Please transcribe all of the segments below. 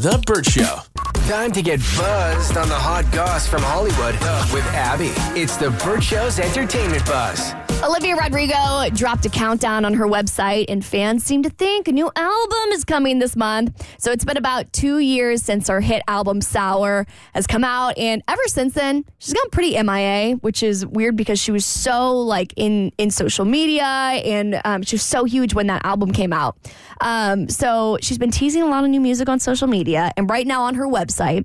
The Bert Show. Time to get buzzed on the hot goss from Hollywood with Abby. It's the Bert Show's entertainment buzz. Olivia Rodrigo dropped a countdown on her website, and fans seem to think a new album is coming this month. So it's been about two years since her hit album Sour has come out, and ever since then, she's gone pretty MIA, which is weird because she was so like in in social media, and um, she was so huge when that album came out. Um, so she's been teasing a lot of new music on social media, and right now on her website,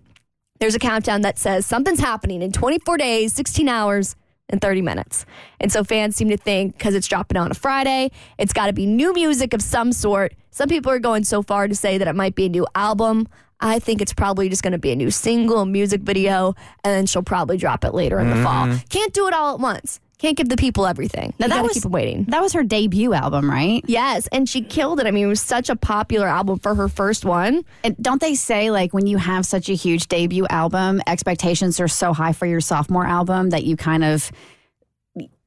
there's a countdown that says something's happening in 24 days, 16 hours, and 30 minutes. And so fans seem to think because it's dropping on a Friday, it's got to be new music of some sort. Some people are going so far to say that it might be a new album. I think it's probably just going to be a new single, music video, and then she'll probably drop it later in the fall. Mm-hmm. Can't do it all at once. Can't give the people everything. Now, you that gotta was- keep them waiting. That was her debut album, right? Yes, and she killed it. I mean, it was such a popular album for her first one. And don't they say like when you have such a huge debut album, expectations are so high for your sophomore album that you kind of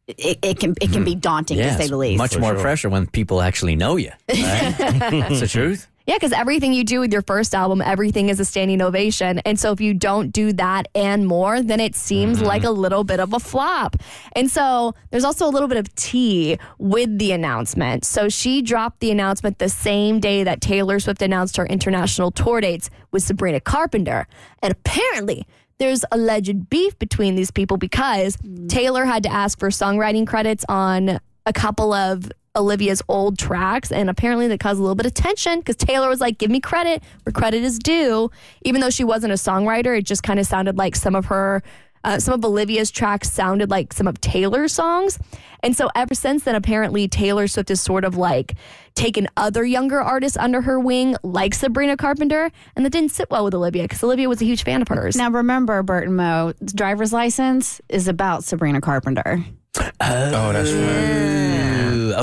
it, it can it can be mm-hmm. daunting to say the least. Much more pressure when people actually know you. Right? That's the truth. Yeah, because everything you do with your first album, everything is a standing ovation. And so if you don't do that and more, then it seems mm-hmm. like a little bit of a flop. And so there's also a little bit of tea with the announcement. So she dropped the announcement the same day that Taylor Swift announced her international tour dates with Sabrina Carpenter. And apparently, there's alleged beef between these people because mm. Taylor had to ask for songwriting credits on a couple of Olivia's old tracks, and apparently that caused a little bit of tension because Taylor was like, "Give me credit where credit is due," even though she wasn't a songwriter. It just kind of sounded like some of her, uh, some of Olivia's tracks sounded like some of Taylor's songs, and so ever since then, apparently Taylor Swift is sort of like taken other younger artists under her wing, like Sabrina Carpenter, and that didn't sit well with Olivia because Olivia was a huge fan of hers. Now remember, Bert and Mo, driver's license is about Sabrina Carpenter. Oh, that's right. Ooh,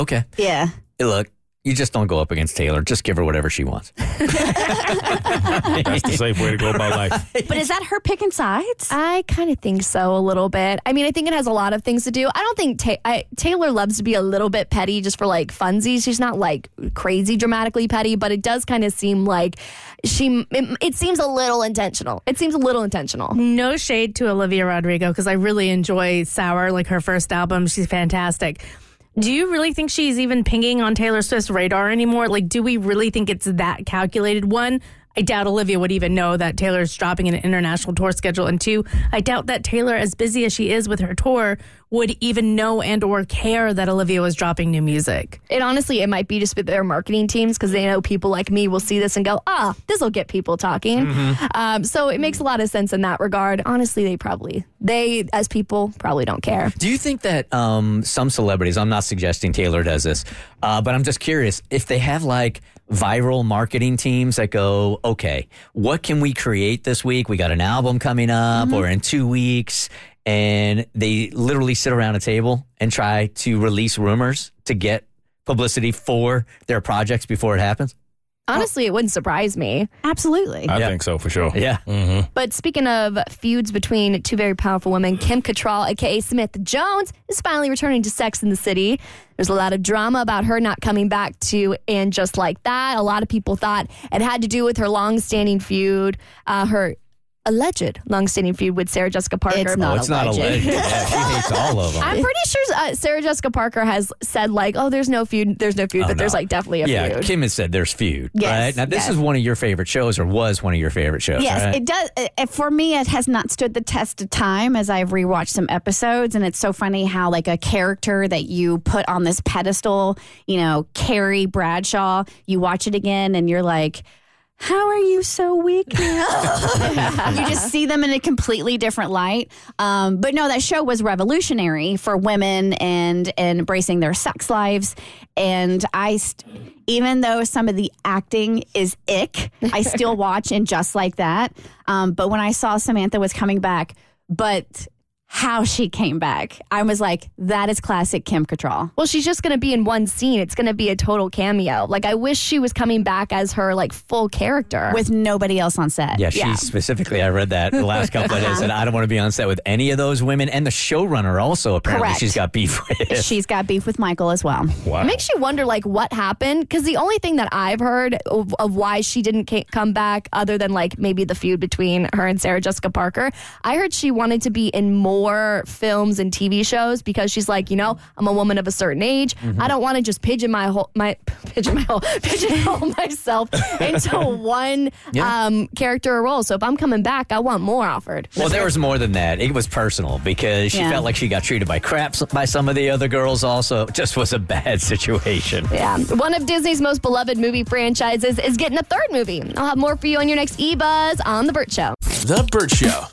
okay. Yeah. Hey, look, you just don't go up against Taylor. Just give her whatever she wants. That's the safe way to go about life. But is that her picking sides? I kind of think so a little bit. I mean, I think it has a lot of things to do. I don't think Ta- I, Taylor loves to be a little bit petty just for like funsies. She's not like crazy dramatically petty, but it does kind of seem like she. It, it seems a little intentional. It seems a little intentional. No shade to Olivia Rodrigo because I really enjoy Sour, like her first album. She's fantastic. Do you really think she's even pinging on Taylor Swift's radar anymore? Like, do we really think it's that calculated? One, I doubt Olivia would even know that Taylor's dropping an international tour schedule. And two, I doubt that Taylor, as busy as she is with her tour, would even know and or care that Olivia was dropping new music. It honestly, it might be just with their marketing teams because they know people like me will see this and go, ah, this will get people talking. Um, so it makes a lot of sense in that regard. Honestly, they probably, they as people probably don't care. Do you think that um, some celebrities, I'm not suggesting Taylor does this, uh, but I'm just curious if they have like viral marketing teams that go, okay, what can we create this week? We got an album coming up mm-hmm. or in two weeks. And they literally sit around a table and try to release rumors to get publicity for their projects before it happens. Honestly, it wouldn't surprise me. Absolutely. I Yeah. think so for sure. Yeah. But speaking of feuds between two very powerful women, Kim Cattrall, aka Samantha Jones, is finally returning to Sex in the City. There's a lot of drama about her not coming back to And Just Like That. A lot of people thought it had to do with her long-standing feud, uh, her alleged long-standing feud with Sarah Jessica Parker. It's not Oh, it's not alleged. alleged. Yeah, she hates all of them. I'm pretty sure uh, Sarah Jessica Parker has said like, "Oh, there's no feud, there's no feud," Oh, but there's like definitely a yeah, feud. Yeah, Kim has said there's feud. Yes, right? Now, this yes. is one of your favorite shows, or was one of your favorite shows. Yes, right? it does. uh, For me, it has not stood the test of time as I've rewatched some episodes, and it's so funny how like a character that you put on this pedestal, you know, Carrie Bradshaw, you watch it again, and you're like. How are you so weak now? you just see them in a completely different light. Um, but no, that show was revolutionary for women and, and embracing their sex lives. And I, st- even though some of the acting is ick, I still watch and just like that. Um, but when I saw Samantha was coming back, but how she came back. I was like, that is classic Kim Cattrall. Well, she's just going to be in one scene. It's going to be a total cameo. Like, I wish she was coming back as her, like, full character. With nobody else on set. Yeah, she specifically, I read that the last couple of days, uh-huh. and I don't want to be on set with any of those women. And the showrunner also, apparently, Correct. she's got beef with. She's got beef with Michael as well. wow. It makes you wonder, like, what happened? Because the only thing that I've heard of, of why she didn't ca- come back, other than like maybe the feud between her and Sarah Jessica Parker, I heard she wanted to be in more films and TV shows because she's like, you know, I'm a woman of a certain age. I don't want to just pigeon my whole my pigeon my whole pigeonhole myself into one Yeah. um, character or role. So if I'm coming back, I want more offered. Well, there was more than that. It was personal because she Yeah. felt like she got treated by crap by some of the other girls. Also, it just was a bad situation. Yeah. One of Disney's most beloved movie franchises is getting a third movie. I'll have more for you on your next eBuzz on The Bert Show. The Bert Show.